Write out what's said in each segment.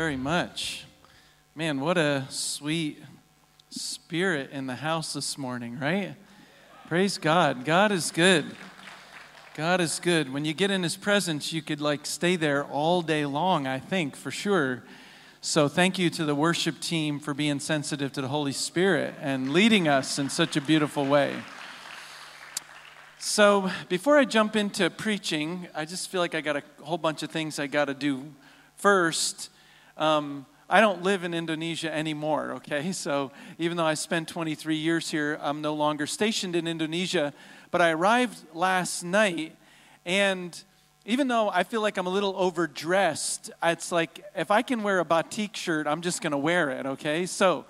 Very much. Man, what a sweet spirit in the house this morning, right? Praise God. God is good. God is good. When you get in his presence, you could like stay there all day long, I think, for sure. So thank you to the worship team for being sensitive to the Holy Spirit and leading us in such a beautiful way. So, before I jump into preaching, I just feel like I got a whole bunch of things I got to do first. Um, I don't live in Indonesia anymore, okay? So, even though I spent 23 years here, I'm no longer stationed in Indonesia. But I arrived last night, and even though I feel like I'm a little overdressed, it's like if I can wear a batik shirt, I'm just going to wear it, okay? So,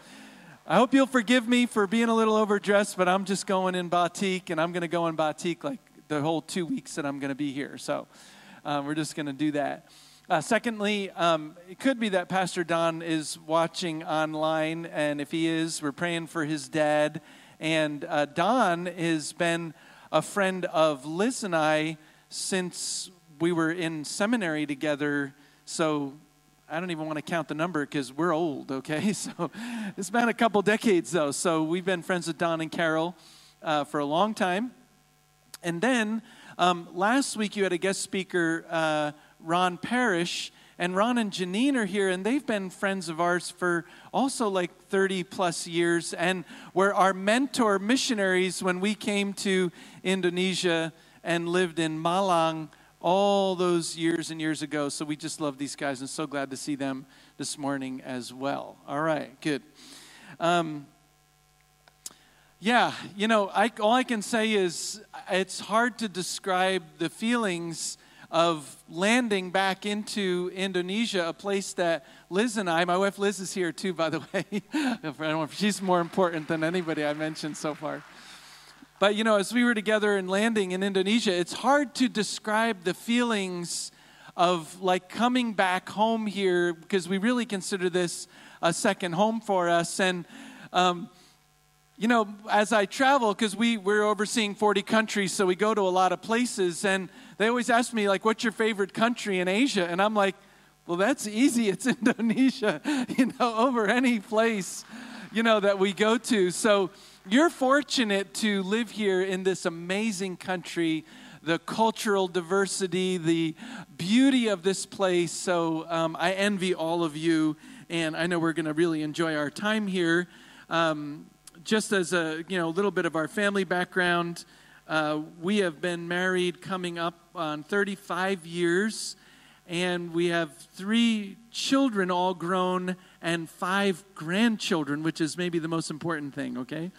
I hope you'll forgive me for being a little overdressed, but I'm just going in batik, and I'm going to go in batik like the whole two weeks that I'm going to be here. So um, we're just going to do that. Uh, secondly, um, it could be that Pastor Don is watching online, and if he is, we're praying for his dad. And uh, Don has been a friend of Liz and I since we were in seminary together. So I don't even want to count the number because we're old, okay? So it's been a couple decades, though. So we've been friends with Don and Carol uh, for a long time. And then um, last week you had a guest speaker, uh, Ron Parrish. And Ron and Janine are here, and they've been friends of ours for also like 30 plus years, and were our mentor missionaries when we came to Indonesia and lived in Malang all those years and years ago. So we just love these guys and so glad to see them this morning as well. All right, good. Um, yeah, you know, I, all I can say is it's hard to describe the feelings of landing back into Indonesia, a place that Liz and I, my wife Liz is here too, by the way. she's more important than anybody I mentioned so far. But you know, as we were together and landing in Indonesia, it's hard to describe the feelings of like coming back home here because we really consider this a second home for us. And, um, you know, as I travel, because we, we're overseeing 40 countries, so we go to a lot of places, and they always ask me, like, what's your favorite country in Asia? And I'm like, well, that's easy. It's Indonesia, you know, over any place, you know, that we go to. So, you're fortunate to live here in this amazing country, the cultural diversity, the beauty of this place. So um, I envy all of you, and I know we're going to really enjoy our time here. Um, just as a you know a little bit of our family background, uh, we have been married coming up on 35 years, and we have three children all grown and five grandchildren, which is maybe the most important thing, okay?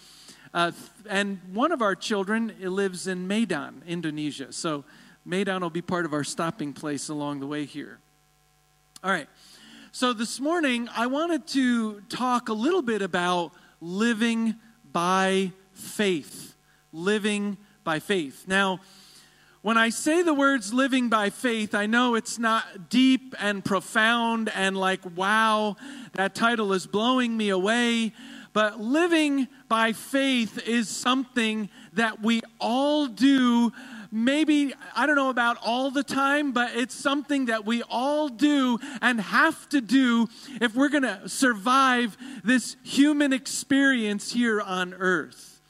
Uh, and one of our children lives in Medan, Indonesia. So Medan will be part of our stopping place along the way here. All right. So this morning, I wanted to talk a little bit about living by faith. Living by faith. Now, when I say the words living by faith, I know it's not deep and profound and like, wow, that title is blowing me away. But living by faith is something that we all do. Maybe, I don't know about all the time, but it's something that we all do and have to do if we're going to survive this human experience here on earth.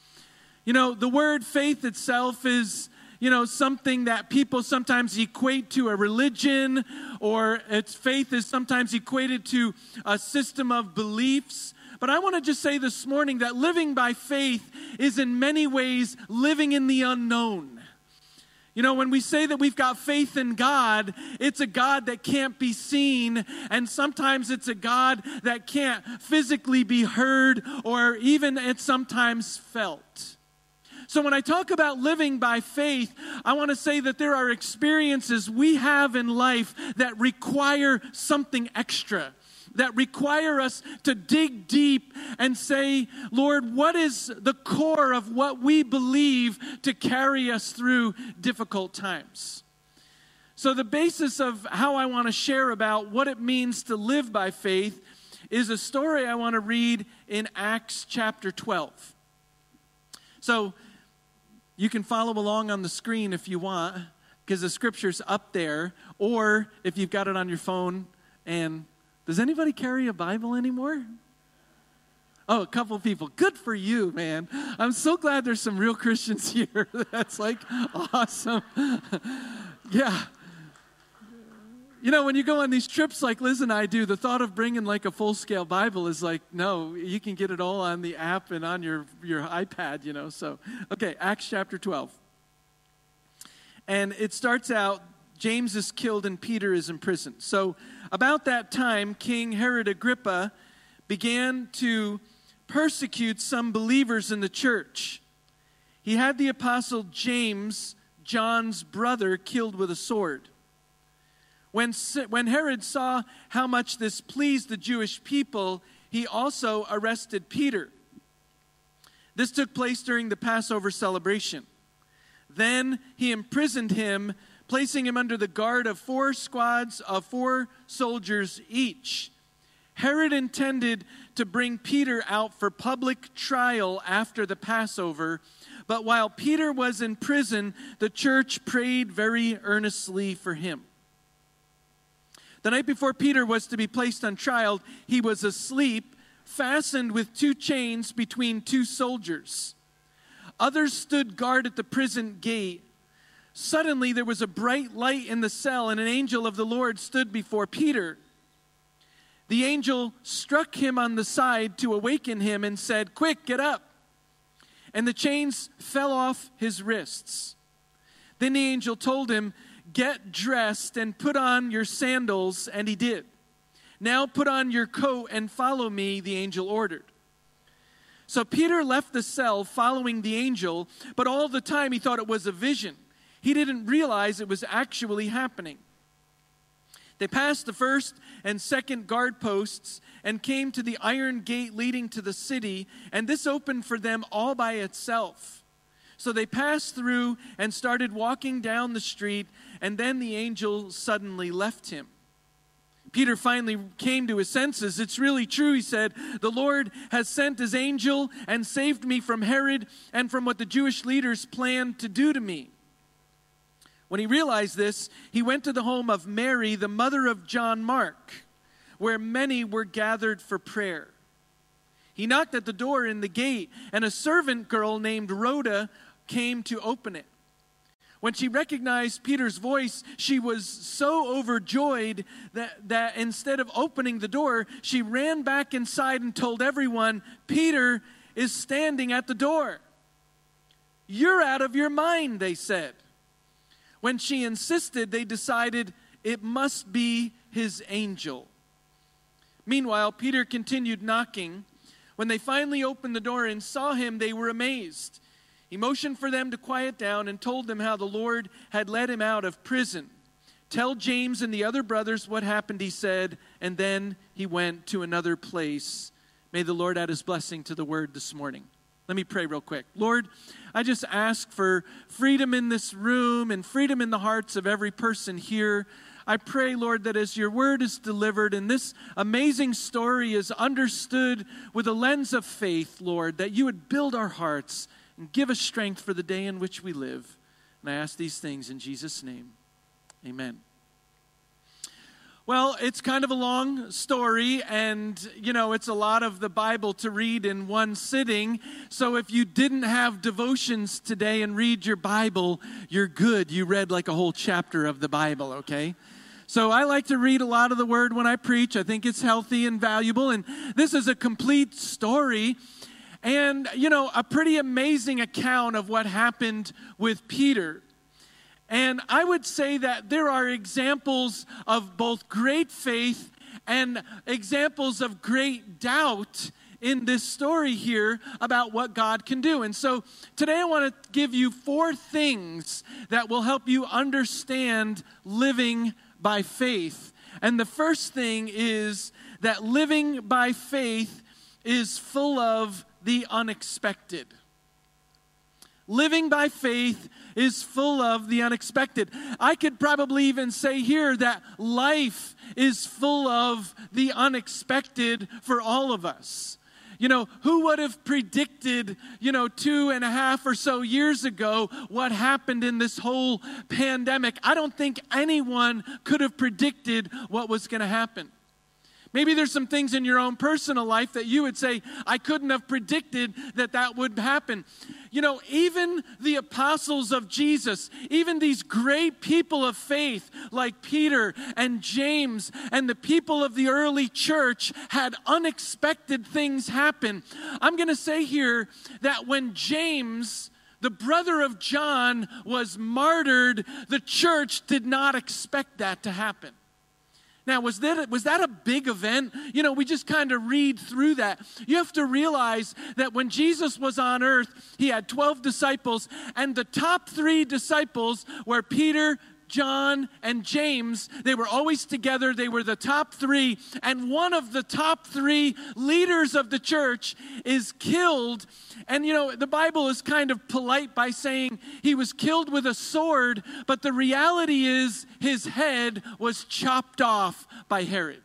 You know, the word faith itself is you know, something that people sometimes equate to a religion, or its faith is sometimes equated to a system of beliefs. But I want to just say this morning that living by faith is in many ways living in the unknown. You know, when we say that we've got faith in God, it's a God that can't be seen, and sometimes it's a God that can't physically be heard or even it's sometimes felt. So, when I talk about living by faith, I want to say that there are experiences we have in life that require something extra that require us to dig deep and say, Lord, what is the core of what we believe to carry us through difficult times? So, the basis of how I want to share about what it means to live by faith is a story I want to read in Acts chapter 12. So, you can follow along on the screen if you want, because the scripture's up there, or if you've got it on your phone and Does anybody carry a Bible anymore? Oh, a couple people. Good for you, man. I'm so glad there's some real Christians here. That's like awesome. yeah. You know, when you go on these trips like Liz and I do, the thought of bringing like a full scale Bible is like, no, you can get it all on the app and on your, your iPad, you know. So, okay, Acts chapter 12. And it starts out James is killed and Peter is imprisoned. So, about that time, King Herod Agrippa began to persecute some believers in the church. He had the apostle James, John's brother, killed with a sword. When, when Herod saw how much this pleased the Jewish people, he also arrested Peter. This took place during the Passover celebration. Then he imprisoned him, placing him under the guard of four squads of four soldiers each. Herod intended to bring Peter out for public trial after the Passover, but while Peter was in prison, the church prayed very earnestly for him. The night before Peter was to be placed on trial, he was asleep, fastened with two chains between two soldiers. Others stood guard at the prison gate. Suddenly there was a bright light in the cell, and an angel of the Lord stood before Peter. The angel struck him on the side to awaken him and said, Quick, get up. And the chains fell off his wrists. Then the angel told him, Get dressed and put on your sandals. And he did. Now put on your coat and follow me, the angel ordered. So Peter left the cell following the angel, but all the time he thought it was a vision. He didn't realize it was actually happening. They passed the first and second guard posts and came to the iron gate leading to the city, and this opened for them all by itself. So they passed through and started walking down the street, and then the angel suddenly left him. Peter finally came to his senses. It's really true, he said. The Lord has sent his angel and saved me from Herod and from what the Jewish leaders planned to do to me. When he realized this, he went to the home of Mary, the mother of John Mark, where many were gathered for prayer. He knocked at the door in the gate, and a servant girl named Rhoda came to open it. When she recognized Peter's voice, she was so overjoyed that, that instead of opening the door, she ran back inside and told everyone, Peter is standing at the door. You're out of your mind, they said. When she insisted, they decided it must be his angel. Meanwhile, Peter continued knocking. When they finally opened the door and saw him, they were amazed. He motioned for them to quiet down and told them how the Lord had led him out of prison. Tell James and the other brothers what happened, he said, and then he went to another place. May the Lord add his blessing to the word this morning. Let me pray real quick. Lord, I just ask for freedom in this room and freedom in the hearts of every person here. I pray, Lord, that as your word is delivered and this amazing story is understood with a lens of faith, Lord, that you would build our hearts and give us strength for the day in which we live. And I ask these things in Jesus' name. Amen. Well, it's kind of a long story, and you know, it's a lot of the Bible to read in one sitting. So, if you didn't have devotions today and read your Bible, you're good. You read like a whole chapter of the Bible, okay? So, I like to read a lot of the Word when I preach. I think it's healthy and valuable, and this is a complete story and, you know, a pretty amazing account of what happened with Peter. And I would say that there are examples of both great faith and examples of great doubt in this story here about what God can do. And so today I want to give you four things that will help you understand living by faith. And the first thing is that living by faith is full of the unexpected. Living by faith is full of the unexpected. I could probably even say here that life is full of the unexpected for all of us. You know, who would have predicted, you know, two and a half or so years ago what happened in this whole pandemic? I don't think anyone could have predicted what was going to happen. Maybe there's some things in your own personal life that you would say, I couldn't have predicted that that would happen. You know, even the apostles of Jesus, even these great people of faith like Peter and James and the people of the early church had unexpected things happen. I'm going to say here that when James, the brother of John, was martyred, the church did not expect that to happen. Now, was that, was that a big event? You know, we just kind of read through that. You have to realize that when Jesus was on earth, he had 12 disciples, and the top three disciples were Peter, John, and James. They were always together. They were the top three. And one of the top three leaders of the church is killed. And you know, the Bible is kind of polite by saying he was killed with a sword, but the reality is his head was chopped off by Herod.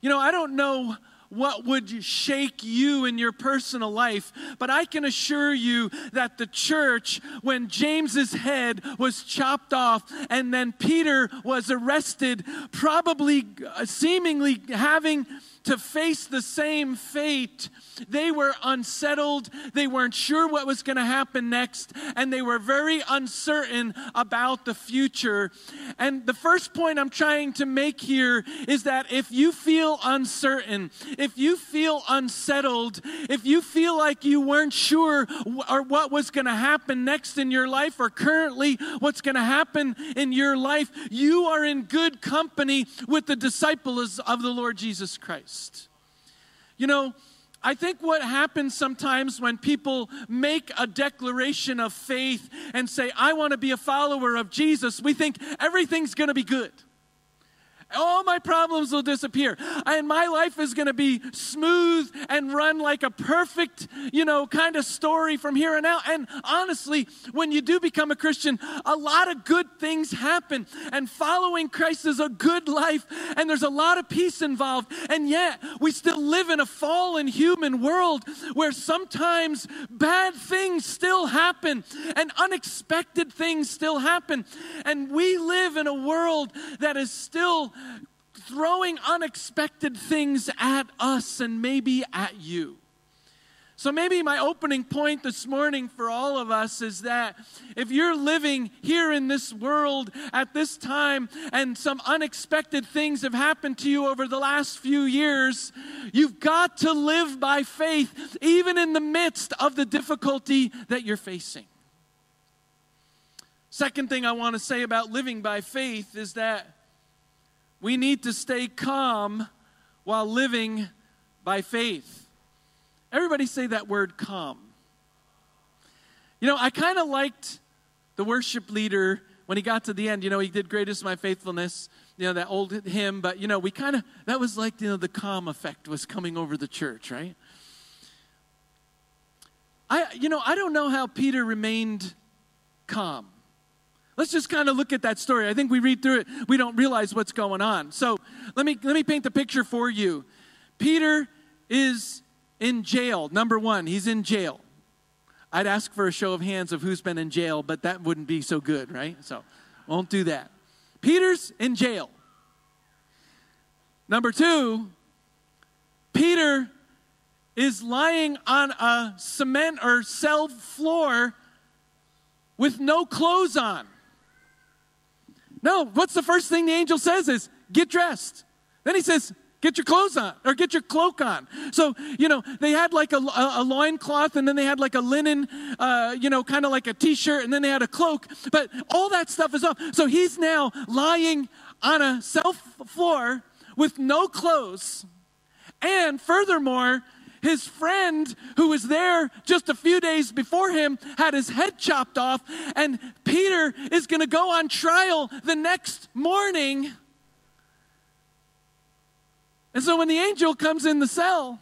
You know, I don't know what would shake you in your personal life. But I can assure you that the church, when James's head was chopped off and then Peter was arrested, probably uh, seemingly having to face the same fate. They were unsettled. They weren't sure what was going to happen next, and they were very uncertain about the future. And the first point I'm trying to make here is that if you feel uncertain, if you feel unsettled, if you feel like you weren't sure or what was going to happen next in your life or currently what's going to happen in your life, you are in good company with the disciples of the Lord Jesus Christ. You know, I think what happens sometimes when people make a declaration of faith and say, I want to be a follower of Jesus, we think everything's going to be good all my problems will disappear. And my life is going to be smooth and run like a perfect you know kind of story from here on out. And honestly when you do become a christian a lot of good things happen. And following christ is a good life and there's a lot of peace involved. And yet we still live in a fallen human world where sometimes bad things still happen and unexpected things still happen. And we live in a world that is still throwing unexpected things at us and maybe at you. So, maybe my opening point this morning for all of us is that if you're living here in this world at this time and some unexpected things have happened to you over the last few years, you've got to live by faith, even in the midst of the difficulty that you're facing. Second thing I want to say about living by faith is that we need to stay calm while living by faith. Everybody say that word calm. You know, I kind of liked the worship leader when he got to the end. You know, he did Great is My Faithfulness, you know, that old hymn, but, you know, we kind of, that was like, you know, the calm effect was coming over the church, right? I, you know, I don't know how Peter remained calm. Let's just kind of look at that story. I think we read through it, we don't realize what's going on. So let me let me paint the picture for you. Peter is in jail. Number one, he's in jail. I'd ask for a show of hands of who's been in jail, but that wouldn't be so good, right? So won't do that. Peter's in jail. Number two, Peter is lying on a cement or cell floor with no clothes on. No, what's the first thing the angel says is, get dressed. Then he says, get your clothes on or get your cloak on. So, you know, they had like a, a, loin cloth and then they had like a linen, uh, you know, kind of like a t shirt and then they had a cloak. But all that stuff is off. So he's now lying on a self floor with no clothes. And furthermore, his friend who was there just a few days before him had his head chopped off, and Peter is going to go on trial the next morning. And so when the angel comes in the cell,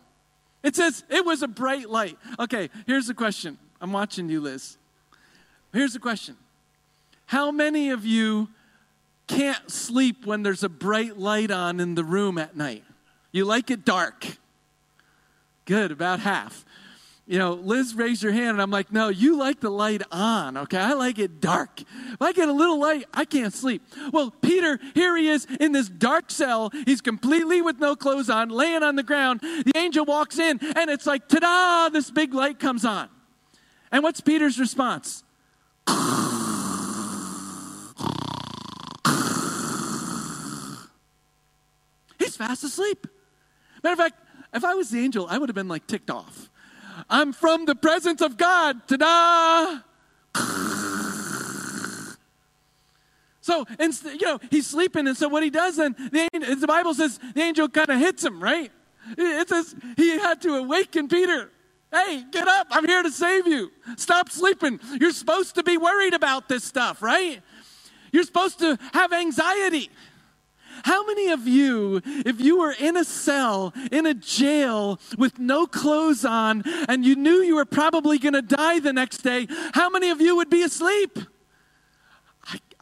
it says it was a bright light. Okay, here's the question. I'm watching you, Liz. Here's the question How many of you can't sleep when there's a bright light on in the room at night? You like it dark. Good, about half. you know, Liz raised her hand, and I'm like, no, you like the light on, okay? I like it dark. If I get a little light, I can't sleep. Well, Peter, here he is in this dark cell. He's completely with no clothes on, laying on the ground. The angel walks in, and it's like, ta da, this big light comes on. And what's Peter's response? He's fast asleep. Matter of fact, if I was the angel, I would have been like ticked off. I'm from the presence of God. Ta da! So, and, you know, he's sleeping, and so what he does then, the, the Bible says the angel kind of hits him, right? It says he had to awaken Peter. Hey, get up. I'm here to save you. Stop sleeping. You're supposed to be worried about this stuff, right? You're supposed to have anxiety. How many of you, if you were in a cell, in a jail with no clothes on, and you knew you were probably going to die the next day, how many of you would be asleep?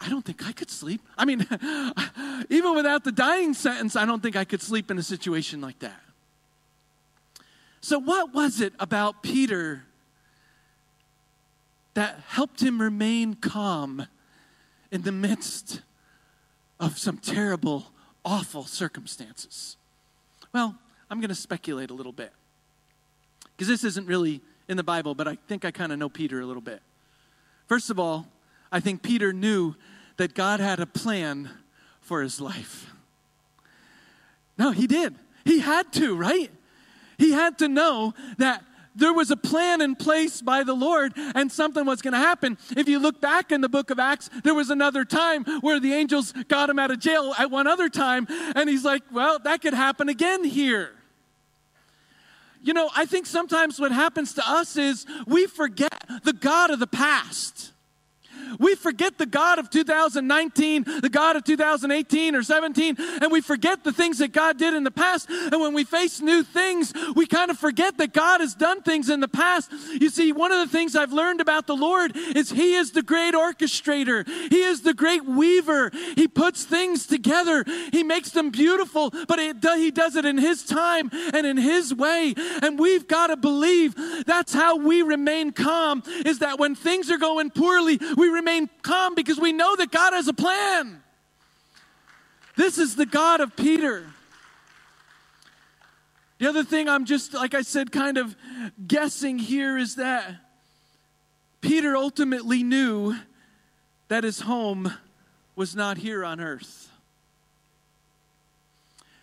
I, don't think I could sleep. I mean, even without the dying sentence, I don't think I could sleep in a situation like that. So, what was it about Peter that helped him remain calm in the midst of some terrible, awful circumstances? Well, I'm going to speculate a little bit. Because this isn't really in the Bible, but I think I kind of know Peter a little bit. First of all, I think Peter knew that God had a plan for his life. No, he did. He had to, right? He had to know that there was a plan in place by the Lord and something was going to happen. If you look back in the book of Acts, there was another time where the angels got him out of jail at one other time, and he's like, well, that could happen again here. You know, I think sometimes what happens to us is we forget the God of the past. We forget the God of 2019, the God of 2018 or 17, and we forget the things that God did in the past. And when we face new things, we kind of forget that God has done things in the past. You see, one of the things I've learned about the Lord is He is the great orchestrator, He is the great weaver. He puts things together, He makes them beautiful, but it, He does it in His time and in His way. And we've got to believe that's how we remain calm, is that when things are going poorly, we remain calm because we know that God has a plan. This is the God of Peter. The other thing I'm just, like I said, kind of guessing here is that Peter ultimately knew that his home was not here on earth.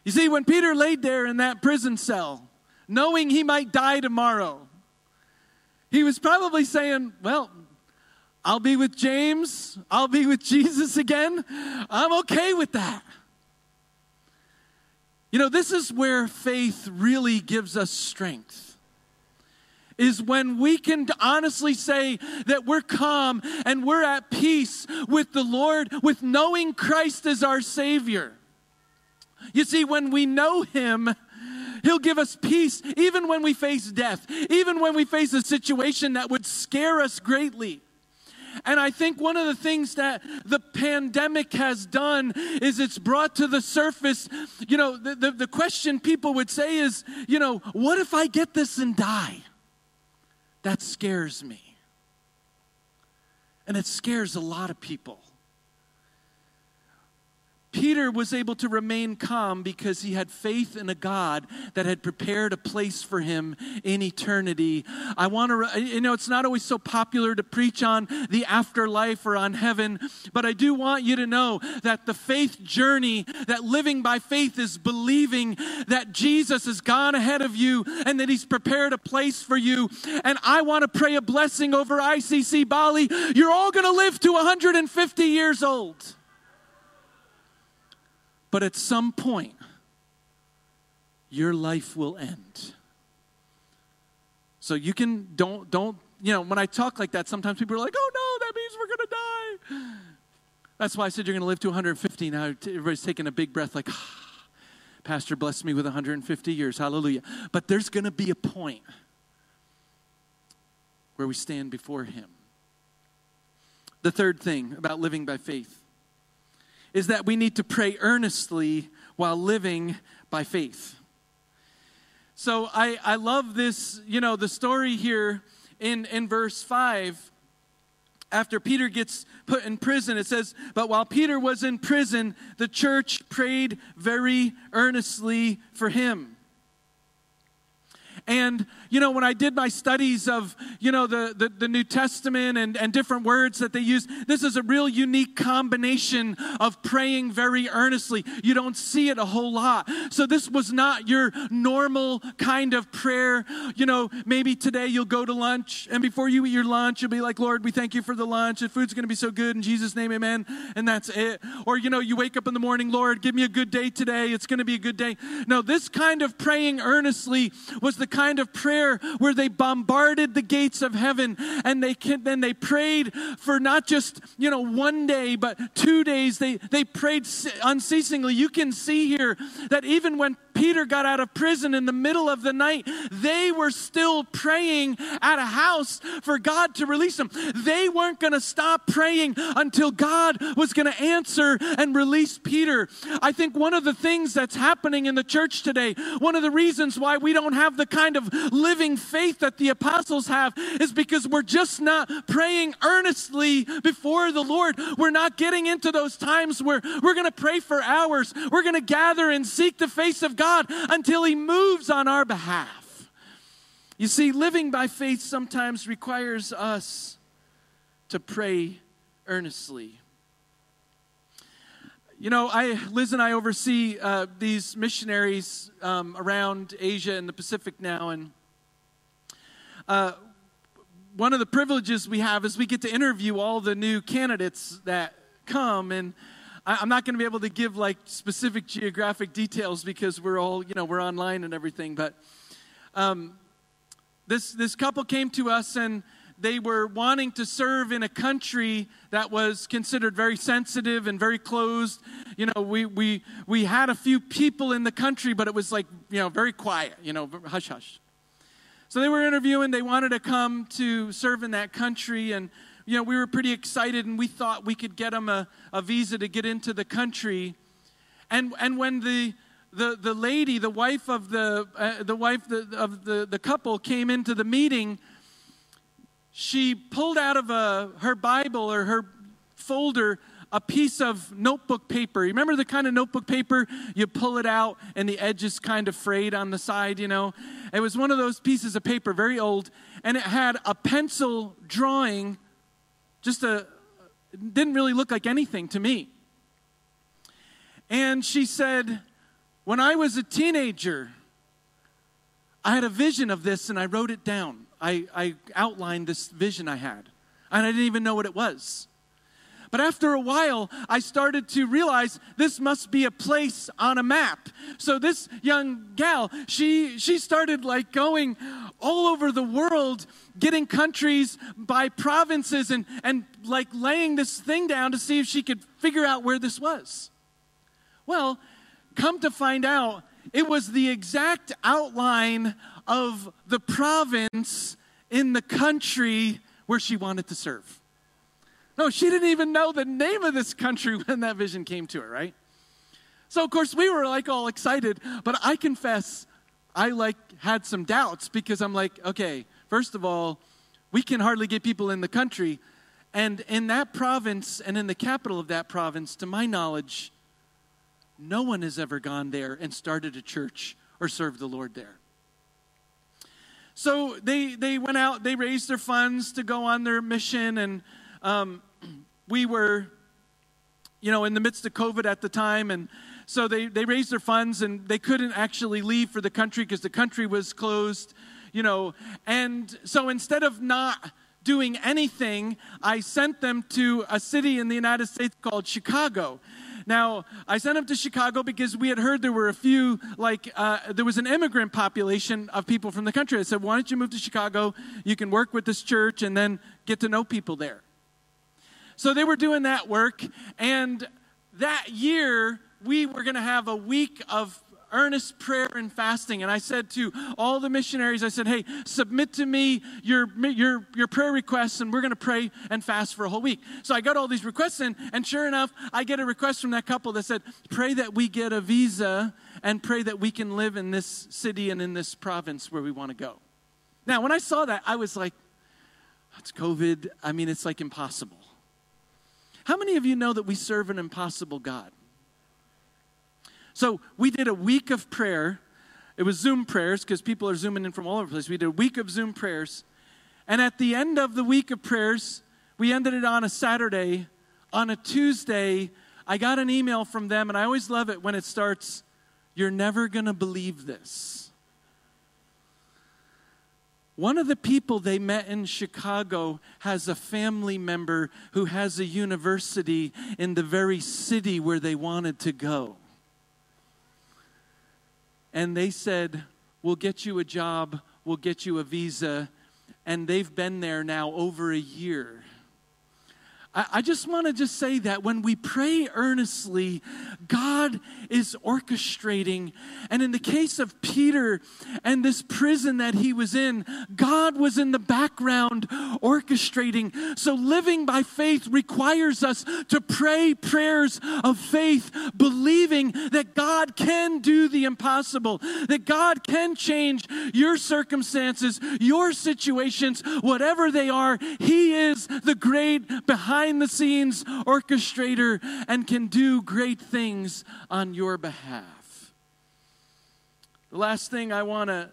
You see, when Peter laid there in that prison cell, knowing he might die tomorrow, he was probably saying, Well, I'll be with James. I'll be with Jesus again. I'm okay with that. You know, this is where faith really gives us strength. Is when we can honestly say that we're calm and we're at peace with the Lord, with knowing Christ as our Savior. You see, when we know Him, He'll give us peace even when we face death, even when we face a situation that would scare us greatly. And I think one of the things that the pandemic has done is it's brought to the surface, you know, the, the, the question people would say is, you know, what if I get this and die? That scares me. And it scares a lot of people. Peter was able to remain calm because he had faith in a God that had prepared a place for him in eternity. I want to, you know, it's not always so popular to preach on the afterlife or on heaven, but I do want you to know that the faith journey, that living by faith is believing that Jesus has gone ahead of you and that he's prepared a place for you. And I want to pray a blessing over ICC Bali. You're all going to live to 150 years old. But at some point, your life will end. So you can, don't, don't, you know, when I talk like that, sometimes people are like, oh no, that means we're going to die. That's why I said you're going to live to 150. Now everybody's taking a big breath, like, ah, Pastor blessed me with 150 years. Hallelujah. But there's going to be a point where we stand before Him. The third thing about living by faith is that we need to pray earnestly while living by faith. So I, I love this, you know, the story here in, in verse 5 after Peter gets put in prison, it says, But while Peter was in prison, the church prayed very earnestly for him. And, you know, when I did my studies of, you know, the, the, the, New Testament and, and different words that they use, this is a real unique combination of praying very earnestly. You don't see it a whole lot. So this was not your normal kind of prayer. You know, maybe today you'll go to lunch, and before you eat your lunch, you'll be like, Lord, we thank you for the lunch. The food's going to be so good. In Jesus' name, amen. And that's it. Or, you know, you wake up in the morning, Lord, give me a good day today. It's going to be a good day. No, this kind of praying earnestly was the kind of prayer where they bombarded the gates of heaven and they then they prayed for not just, you know, one day, but two days. They, they prayed unceasingly. You can see here that even when Peter got out of prison in the middle of the night, they were still praying at a house for God to release them. They weren't going to stop praying until God was going to answer and release Peter. I think one of the things that's happening in the church today, one of the reasons why we don't have the kind of living faith that the apostles have, is because we're just not praying earnestly before the Lord. We're not getting into those times where we're going to pray for hours. We're going to gather and seek the face of God God until He moves on our behalf. You see, living by faith sometimes requires us to pray earnestly. You know, I, Liz and I oversee uh, these missionaries um, around Asia and the Pacific now, and uh, one of the privileges we have is we get to interview all the new candidates that come, and I, am not going to be able to give like specific geographic details because we're all, you know, we're online and everything. But um, this, this couple came to us and they were wanting to serve in a country that was considered very sensitive and very closed. You know, we, we, we had a few people in the country, but it was like, you know, very quiet, you know, hush hush. So they were interviewing, they wanted to come to serve in that country, and you know, we were pretty excited and we thought we could get them a, a visa to get into the country. And, and when the, the, the lady, the wife of the, uh, the wife the, of the, the couple came into the meeting, she pulled out of a, her Bible or her folder a piece of notebook paper. You remember the kind of notebook paper you pull it out and the edge is kind of frayed on the side, you know? It was one of those pieces of paper, very old, and it had a pencil drawing just a, didn't really look like anything to me. And she said, When I was a teenager, I had a vision of this and I wrote it down. I, I outlined this vision I had, and I didn't even know what it was. But after a while, I started to realize this must be a place on a map. So this young gal, she she started like going all over the world, getting countries by provinces and and like laying this thing down to see if she could figure out where this was. Well, come to find out, it was the exact outline of the province in the country where she wanted to serve. No, she didn't even know the name of this country when that vision came to her, right? So of course we were like all excited, but I confess I like had some doubts because I'm like, okay, first of all, we can hardly get people in the country. And in that province and in the capital of that province, to my knowledge, no one has ever gone there and started a church or served the Lord there. So they, they went out, they raised their funds to go on their mission, and um, we were, you know, in the midst of COVID at the time, and so they, they raised their funds and they couldn't actually leave for the country because the country was closed, you know. And so instead of not doing anything, I sent them to a city in the United States called Chicago. Now, I sent them to Chicago because we had heard there were a few, like, uh, there was an immigrant population of people from the country. I said, why don't you move to Chicago? You can work with this church and then get to know people there. So they were doing that work, and that year we were going to have a week of earnest prayer and fasting. And I said to all the missionaries, I said, hey, submit to me your, your, your prayer requests, and we're going to pray and fast for a whole week. So I got all these requests in, and sure enough, I get a request from that couple that said, pray that we get a visa and pray that we can live in this city and in this province where we want to go. Now, when I saw that, I was like, it's COVID. I mean, it's like impossible. How many of you know that we serve an impossible God? So we did a week of prayer. It was Zoom prayers because people are zooming in from all over the place. We did a week of Zoom prayers. And at the end of the week of prayers, we ended it on a Saturday. On a Tuesday, I got an email from them, and I always love it when it starts, You're never going to believe this. One of the people they met in Chicago has a family member who has a university in the very city where they wanted to go and they said, We'll get you a job, we'll get you a visa. And they've been there now over a year. I, just want to just say that when we pray earnestly, God is orchestrating. And in the case of Peter and this prison that he was in, God was in the background orchestrating. So living by faith requires us to pray prayers of faith, believing that God can do the impossible, that God can change your circumstances, your situations, whatever they are. He is the great behind the scenes orchestrator and can do great things on your behalf. The last thing I want to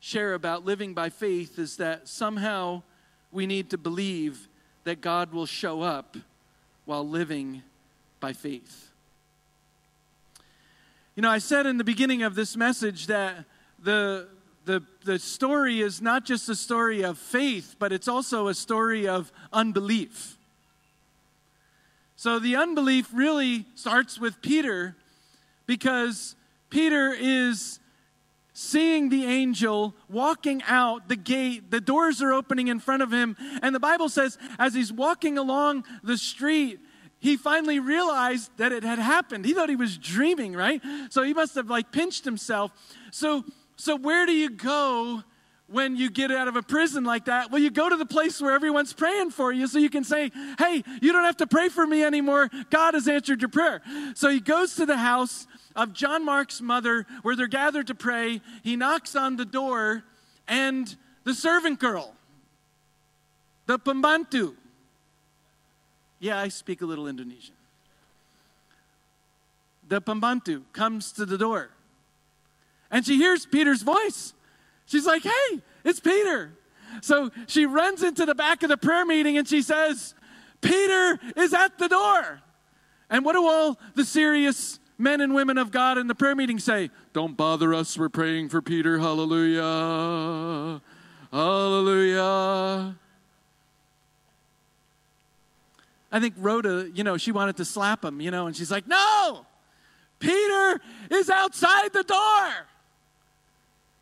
share about living by faith is that somehow we need to believe that God will show up while living by faith. You know, I said in the beginning of this message that the, the, the story is not just a story of faith, but it's also a story of unbelief. So the unbelief really starts with Peter because Peter is seeing the angel walking out the gate. The doors are opening in front of him. And the Bible says, as he's walking along the street, he finally realized that it had happened. He thought he was dreaming, right? So he must have like pinched himself. So, so where do you go when you get out of a prison like that? Well, you go to the place where everyone's praying for you so you can say, Hey, you don't have to pray for me anymore. God has answered your prayer. So he goes to the house of John Mark's mother where they're gathered to pray. He knocks on the door, and the servant girl, the pembantu, yeah, I speak a little Indonesian. The pembantu comes to the door. And she hears Peter's voice. She's like, hey, it's Peter. So she runs into the back of the prayer meeting and she says, Peter is at the door. And what do all the serious men and women of God in the prayer meeting say? Don't bother us, we're praying for Peter. Hallelujah. Hallelujah. I think Rhoda, you know, she wanted to slap him, you know, and she's like, No, Peter is outside the door.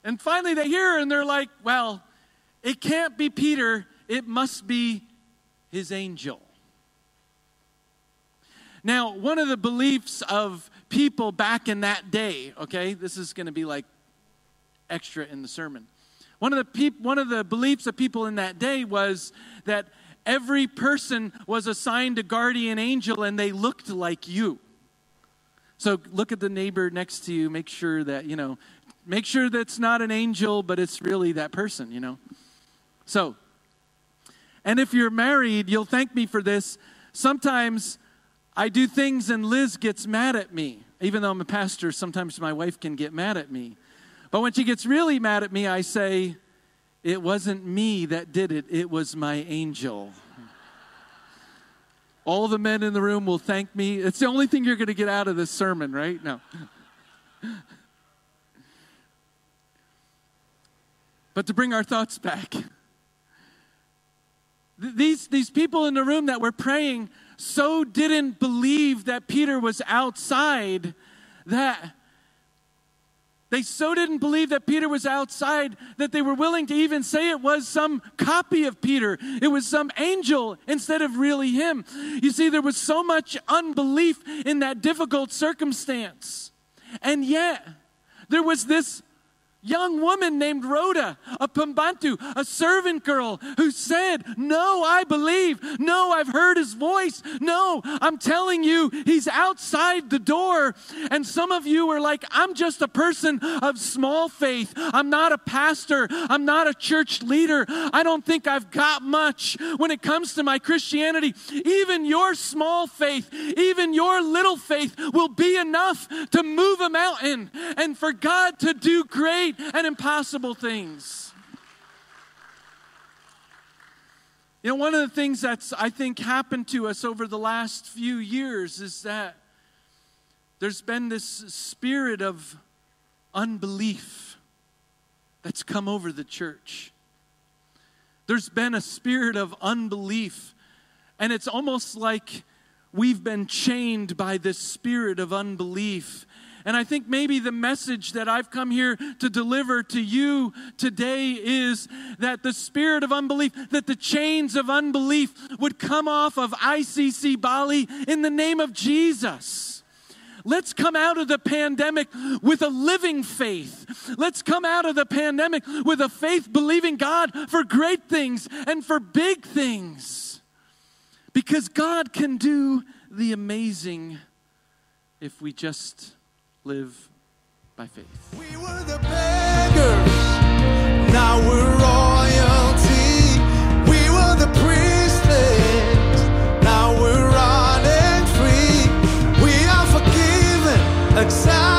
And finally they hear and they're like, well, it can't be Peter, it must be his angel. Now, one of the beliefs of people back in that day, okay, this is going to be like extra in the sermon. One of the peop- one of the beliefs of people in that day was that every person was assigned a guardian angel and they looked like you. So look at the neighbor next to you, make sure that, you know, make sure that's not an angel, but it's really that person, you know. So, and if you're married, you'll thank me for this. Sometimes I do things and Liz gets mad at me. Even though I'm a pastor, sometimes my wife can get mad at me. But when she gets really mad at me, I say, It wasn't me that did it, it was my angel. All the men in the room will thank me. It's the only thing you're going to get out of this sermon, right? No. But to bring our thoughts back, these, these people in the room that were praying so didn't believe that Peter was outside that they so didn't believe that Peter was outside that they were willing to even say it was some copy of Peter. It was some angel instead of really him. You see, there was so much unbelief in that difficult circumstance. And yet, There was this young woman named Rhoda, a Pembantu, a servant girl who said, No, I believe. No, I've heard his voice. No, I'm telling you, he's outside the door. And some of you are like, I'm just a person of small faith. I'm not a pastor. I'm not a church leader. I don't think I've got much when it comes to my Christianity. Even your small faith, even your little faith will be enough to move a mountain and for God to do great and impossible things. You know, one of the things that's, I think, happened to us over the last few years is that there's been this spirit of unbelief that's come over the church. There's been a spirit of unbelief, and it's almost like we've been chained by this spirit of unbelief. And I think maybe the message that I've come here to deliver to you today is that the spirit of unbelief, that the chains of unbelief would come off of ICC Bali in the name of Jesus. Let's come out of the pandemic with a living faith. Let's come out of the pandemic with a faith believing God for great things and for big things. Because God can do the amazing if we just live by faith. We were the beggars, now we're royalty. We were the priestess, now we're running free. We are forgiven, accepted.